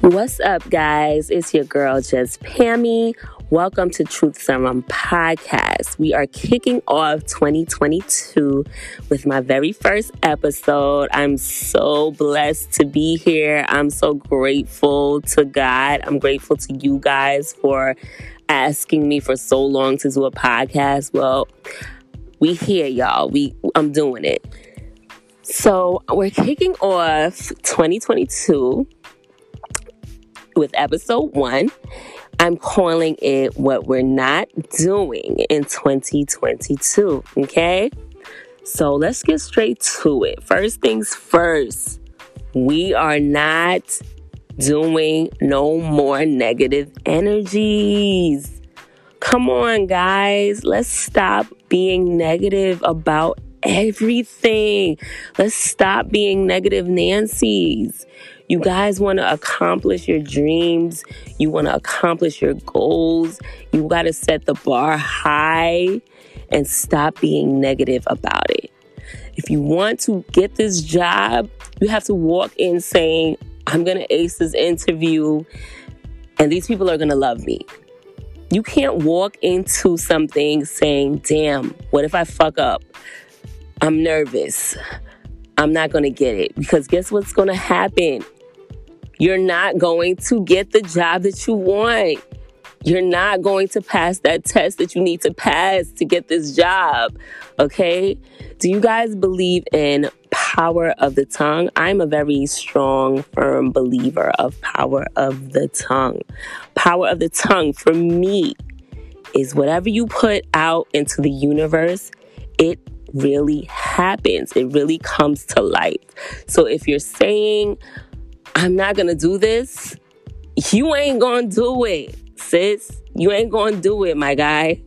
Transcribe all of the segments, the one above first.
What's up, guys? It's your girl, Just Pammy. Welcome to Truth Serum Podcast. We are kicking off 2022 with my very first episode. I'm so blessed to be here. I'm so grateful to God. I'm grateful to you guys for asking me for so long to do a podcast. Well, we here, y'all. We I'm doing it. So, we're kicking off 2022 with episode one. I'm calling it What We're Not Doing in 2022. Okay? So let's get straight to it. First things first, we are not doing no more negative energies. Come on, guys. Let's stop being negative about everything. Let's stop being negative Nancy's. You guys want to accomplish your dreams. You want to accomplish your goals. You got to set the bar high and stop being negative about it. If you want to get this job, you have to walk in saying, I'm going to ace this interview and these people are going to love me. You can't walk into something saying, damn, what if I fuck up? I'm nervous. I'm not going to get it. Because guess what's going to happen? You're not going to get the job that you want. You're not going to pass that test that you need to pass to get this job. Okay? Do you guys believe in power of the tongue? I'm a very strong, firm believer of power of the tongue. Power of the tongue for me is whatever you put out into the universe, it really happens. It really comes to life. So if you're saying, I'm not gonna do this, you ain't gonna do it, sis. You ain't gonna do it, my guy.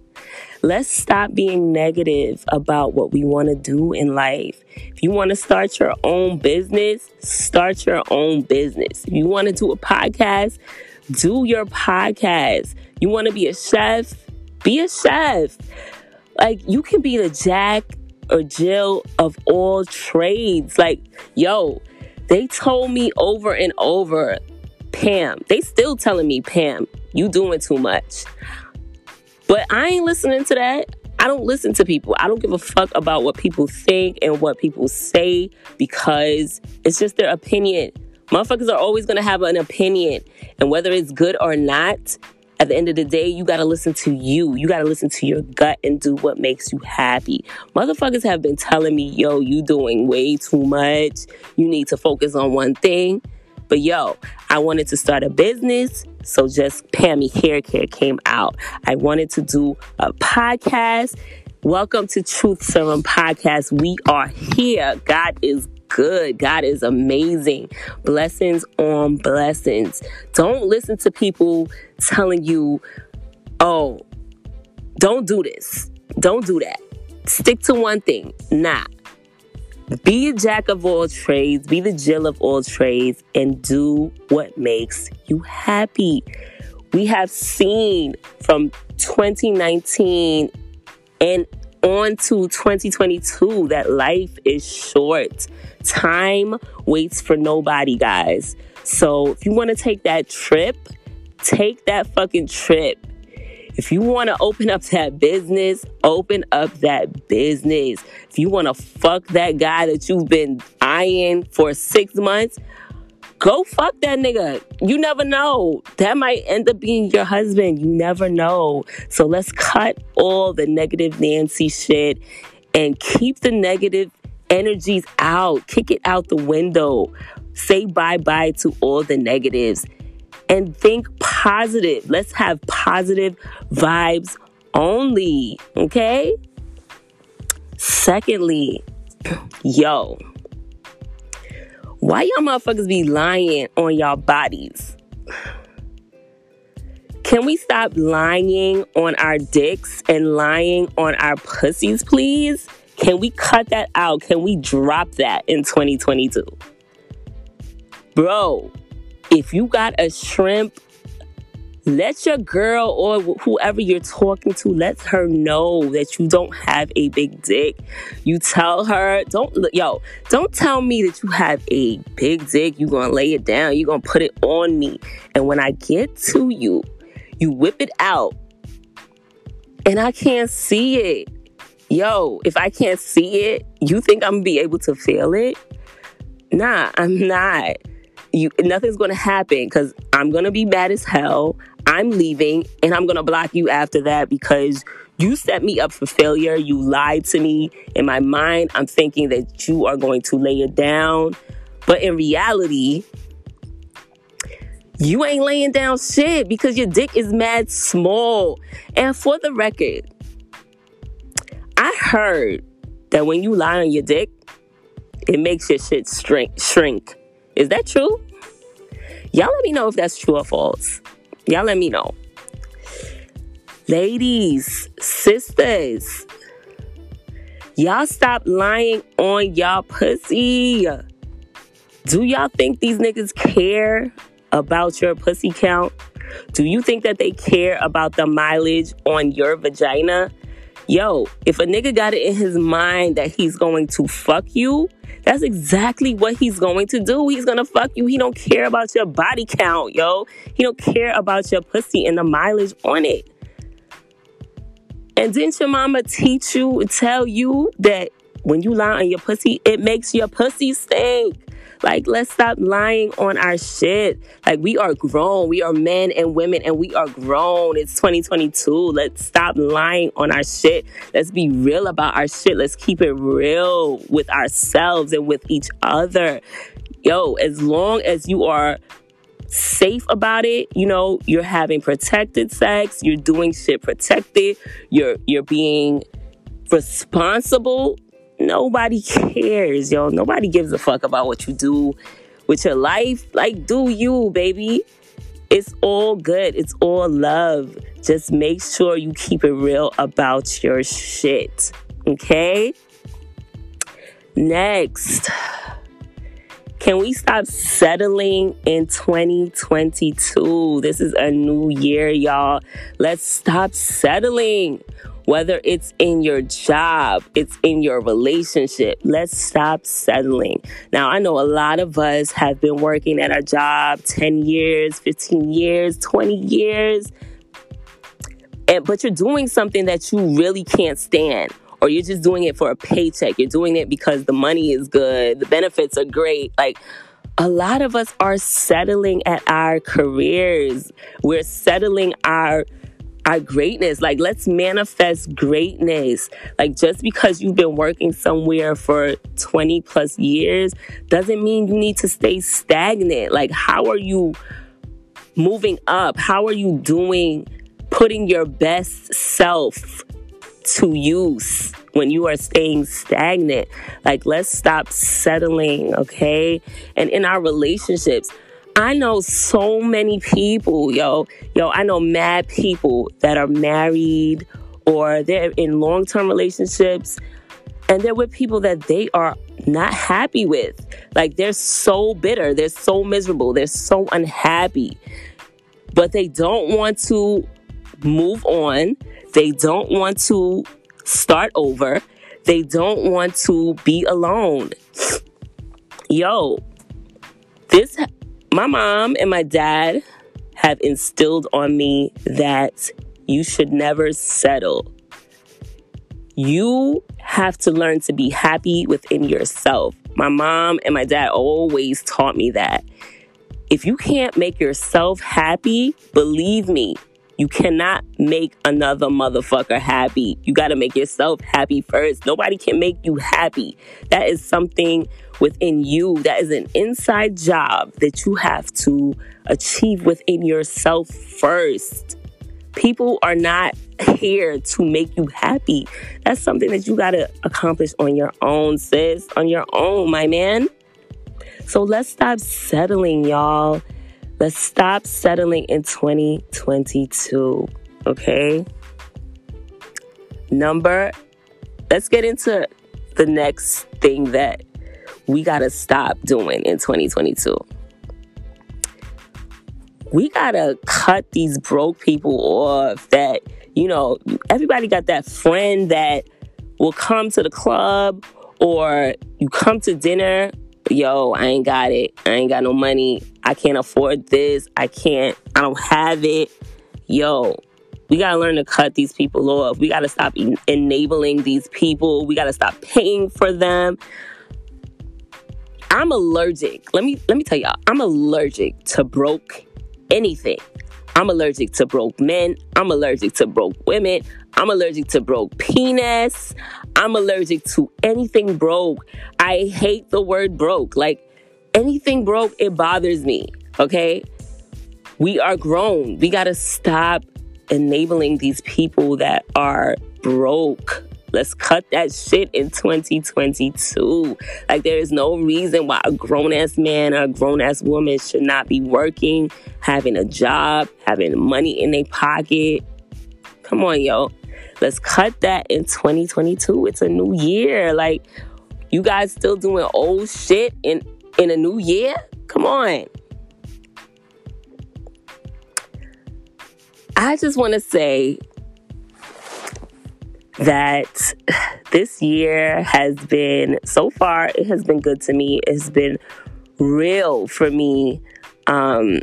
Let's stop being negative about what we wanna do in life. If you wanna start your own business, start your own business. If you wanna do a podcast, do your podcast. You wanna be a chef, be a chef. Like, you can be the Jack or Jill of all trades. Like, yo, they told me over and over, Pam, they still telling me, Pam, you doing too much. But I ain't listening to that. I don't listen to people. I don't give a fuck about what people think and what people say because it's just their opinion. Motherfuckers are always gonna have an opinion. And whether it's good or not, at the end of the day, you got to listen to you. You got to listen to your gut and do what makes you happy. Motherfuckers have been telling me, yo, you doing way too much. You need to focus on one thing. But yo, I wanted to start a business. So just Pammy Hair Care came out. I wanted to do a podcast. Welcome to Truth Serum Podcast. We are here. God is good. God is amazing. Blessings on blessings. Don't listen to people telling you, oh, don't do this. Don't do that. Stick to one thing. Nah. Be a jack of all trades, be the Jill of all trades, and do what makes you happy. We have seen from 2019 and on to 2022 that life is short. Time waits for nobody, guys. So if you want to take that trip, take that fucking trip. If you want to open up that business, open up that business. If you want to fuck that guy that you've been eyeing for six months, go fuck that nigga. You never know. That might end up being your husband. You never know. So let's cut all the negative Nancy shit and keep the negative energies out. Kick it out the window. Say bye bye to all the negatives and think positive. Let's have positive vibes only. Okay? Secondly, yo, why y'all motherfuckers be lying on y'all bodies? Can we stop lying on our dicks and lying on our pussies, please? Can we cut that out? Can we drop that in 2022? Bro, if you got a shrimp let your girl or whoever you're talking to let her know that you don't have a big dick. You tell her don't yo don't tell me that you have a big dick. You're gonna lay it down. You're gonna put it on me. And when i get to you you whip it out. And i can't see it. Yo if i can't see it you think i'm gonna be able to feel it? Nah i'm not you nothing's gonna happen because i'm gonna be mad as hell I'm leaving and I'm to block you after that because you set me up for failure. You lied to me. In my mind, I'm thinking that you are going to lay it down. But in reality, you ain't laying down shit because your dick is mad small. And for the record, I heard that when you lie on your dick, it makes your shit shrink. shrink. Is that true? Y'all let me know if that's true or false. Y'all let me know. Ladies, sisters, y'all stop lying on y'all pussy. Do y'all think these niggas care about your pussy count? Do you think that they care about the mileage on your vagina? Yo, if a nigga got it in his mind that he's going to fuck you, that's exactly what he's going to do. He's gonna fuck you. He don't care about your body count, yo. He don't care about your pussy and the mileage on it. And didn't your mama teach you, tell you that when you lie on your pussy, it makes your pussy stink? Like, let's stop lying on our shit. Like, we are grown. We are men and women, and we are grown. It's 2022. Let's stop lying on our shit. Let's be real about our shit. Let's keep it real with ourselves and with each other. Yo, as long as you are safe about it, you know, you're having protected sex, you're doing shit protected, you're you're being responsible nobody cares, yo. Nobody gives a fuck about what you do with your life. Like, do you, baby. It's all good. It's all love. Just make sure you keep it real about your shit. Okay? Next. Can we stop settling in 2022? This is a new year, y'all. Let's stop settling whether it's in your job, it's in your relationship. Let's stop settling. Now, I know a lot of us have been working at our job 10 years, 15 years, 20 years, and, but you're doing something that you really can't stand. Or you're just doing it for a paycheck. You're doing it because the money is good, the benefits are great. Like, a lot of us are settling at our careers. We're settling our our greatness. Like, let's manifest greatness. Like, just because you've been working somewhere for 20 plus years doesn't mean you need to stay stagnant. Like, how are you moving up? How are you doing, putting your best self to use when you are staying stagnant? Like, let's stop settling, okay? And in our relationships, I know so many people, yo, yo, I know mad people that are married or they're in long term relationships and they're with people that they are not happy with. Like they're so bitter, they're so miserable, they're so unhappy, but they don't want to move on, they don't want to start over, they don't want to be alone. Yo, this my mom and my dad have instilled on me that you should never settle. You have to learn to be happy within yourself. My mom and my dad always taught me that. If you can't make yourself happy, believe me, you cannot make another motherfucker happy. You got to make yourself happy first. Nobody can make you happy. That is something within you. That is an inside job that you have to achieve within yourself first. People are not here to make you happy. That's something that you got to accomplish on your own, sis, on your own, my man. So let's stop settling, y'all. Let's stop settling in 2022, okay? Number, let's get into the next thing that we got to stop doing in 2022. we gotta cut these broke people off that, you know, everybody got that friend that will come to the club or you come to dinner. Yo, I ain't got it. I ain't got no money. I can't afford this. I can't, I don't have it. Yo, we got to learn to cut these people off. We got to stop en- enabling these people. We got to stop paying for them. I'm allergic. Let me let me tell y'all. I'm allergic to broke anything. I'm allergic to broke men. I'm allergic to broke women. I'm allergic to broke penis. I'm allergic to anything broke. I hate the word broke. Like anything broke, it bothers me. Okay? We are grown. We got to stop enabling these people that are broke. Let's cut that shit in 2022. Like, there is no reason why a grown ass man or a grown ass woman should not be working, having a job, having money in their pocket. Come on, yo. Let's cut that in 2022. It's a new year. Like, you guys still doing old shit in, in a new year? Come on. I just want to say that this year has been, so far, it has been good to me. It's been real for me. Um,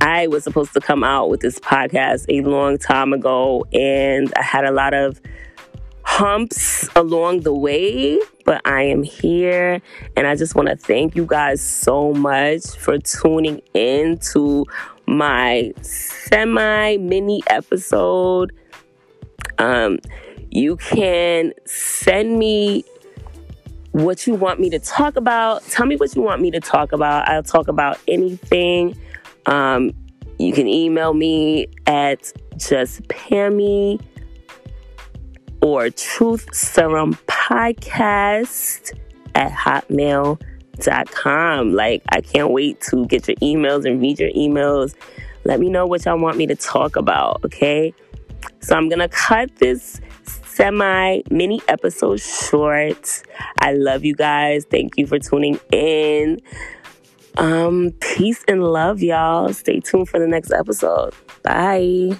I was supposed to come out with this podcast a long time ago, and I had a lot of humps along the way, but I am here, and I just want to thank you guys so much for tuning in to my semi mini episode. Um, you can send me what you want me to talk about. Tell me what you want me to talk about. I'll talk about anything. Um, you can email me at just Pammy or Truth Serum Podcast at hotmail.com. Like, I can't wait to get your emails and read your emails. Let me know what y'all want me to talk about, okay? So I'm going to cut this semi mini episode short. I love you guys. Thank you for tuning in. Um, peace and love, y'all. Stay tuned for the next episode. Bye.